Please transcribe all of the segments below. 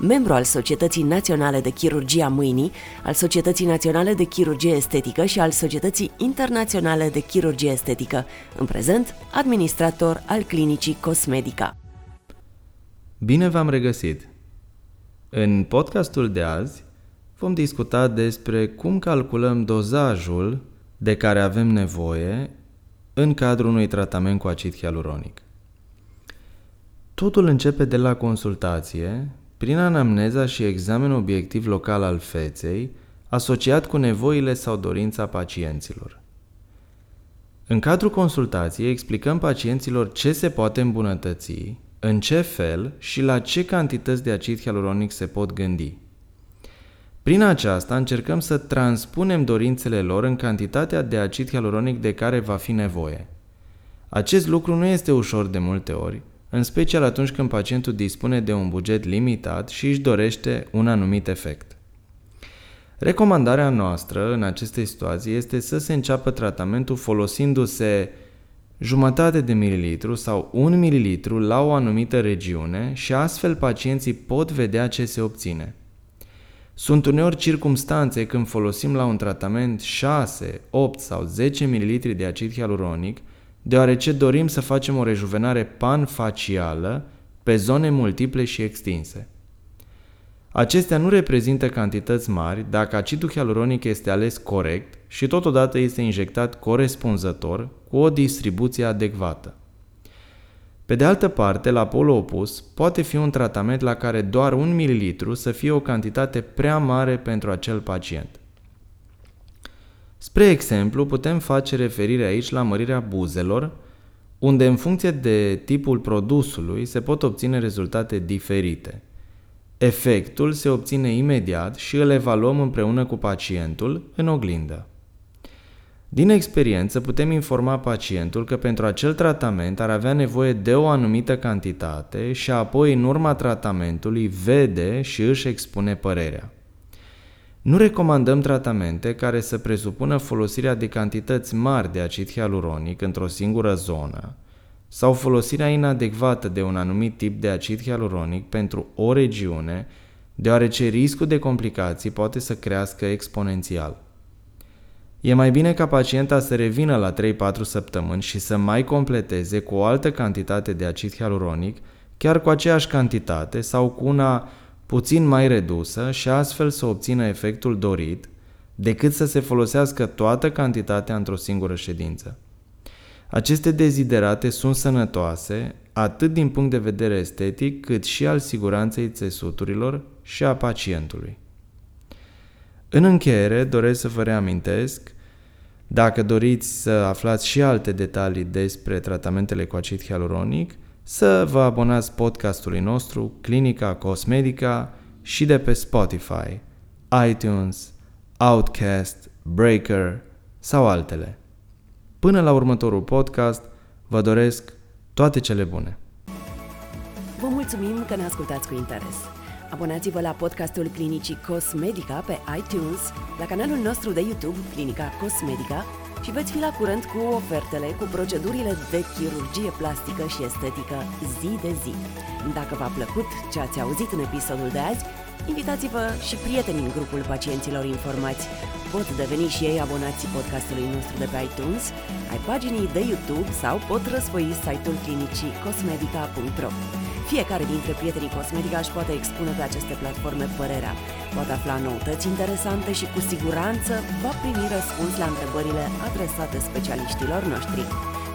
membru al Societății Naționale de Chirurgie a Mâinii, al Societății Naționale de Chirurgie Estetică și al Societății Internaționale de Chirurgie Estetică, în prezent administrator al Clinicii Cosmedica. Bine v-am regăsit! În podcastul de azi vom discuta despre cum calculăm dozajul de care avem nevoie în cadrul unui tratament cu acid hialuronic. Totul începe de la consultație, prin anamneza și examen obiectiv local al feței, asociat cu nevoile sau dorința pacienților. În cadrul consultației explicăm pacienților ce se poate îmbunătăți, în ce fel și la ce cantități de acid hialuronic se pot gândi. Prin aceasta încercăm să transpunem dorințele lor în cantitatea de acid hialuronic de care va fi nevoie. Acest lucru nu este ușor de multe ori, în special atunci când pacientul dispune de un buget limitat și își dorește un anumit efect. Recomandarea noastră în aceste situații este să se înceapă tratamentul folosindu-se jumătate de mililitru sau un mililitru la o anumită regiune și astfel pacienții pot vedea ce se obține. Sunt uneori circumstanțe când folosim la un tratament 6, 8 sau 10 ml de acid hialuronic deoarece dorim să facem o rejuvenare panfacială pe zone multiple și extinse. Acestea nu reprezintă cantități mari dacă acidul hialuronic este ales corect și totodată este injectat corespunzător cu o distribuție adecvată. Pe de altă parte, la polul opus, poate fi un tratament la care doar un mililitru să fie o cantitate prea mare pentru acel pacient. Spre exemplu, putem face referire aici la mărirea buzelor, unde în funcție de tipul produsului se pot obține rezultate diferite. Efectul se obține imediat și îl evaluăm împreună cu pacientul în oglindă. Din experiență putem informa pacientul că pentru acel tratament ar avea nevoie de o anumită cantitate și apoi în urma tratamentului vede și își expune părerea. Nu recomandăm tratamente care să presupună folosirea de cantități mari de acid hialuronic într-o singură zonă sau folosirea inadecvată de un anumit tip de acid hialuronic pentru o regiune, deoarece riscul de complicații poate să crească exponențial. E mai bine ca pacienta să revină la 3-4 săptămâni și să mai completeze cu o altă cantitate de acid hialuronic, chiar cu aceeași cantitate sau cu una puțin mai redusă și astfel să obțină efectul dorit, decât să se folosească toată cantitatea într-o singură ședință. Aceste deziderate sunt sănătoase atât din punct de vedere estetic, cât și al siguranței țesuturilor și a pacientului. În încheiere, doresc să vă reamintesc, dacă doriți să aflați și alte detalii despre tratamentele cu acid hialuronic, să vă abonați podcastului nostru, Clinica Cosmedica și de pe Spotify, iTunes, Outcast, Breaker sau altele. Până la următorul podcast, vă doresc toate cele bune! Vă mulțumim că ne ascultați cu interes! Abonați-vă la podcastul Clinicii Cosmedica pe iTunes, la canalul nostru de YouTube Clinica Cosmedica și veți fi la curent cu ofertele, cu procedurile de chirurgie plastică și estetică zi de zi. Dacă v-a plăcut ce ați auzit în episodul de azi, invitați-vă și prietenii în grupul pacienților informați. Pot deveni și ei abonații podcastului nostru de pe iTunes, ai paginii de YouTube sau pot răsfoi site-ul clinicii cosmedica.ro. Fiecare dintre prietenii Cosmetica își poate expune pe aceste platforme părerea, poate afla noutăți interesante și cu siguranță va primi răspuns la întrebările adresate specialiștilor noștri.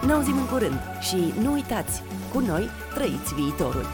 Ne auzim în curând și nu uitați, cu noi trăiți viitorul!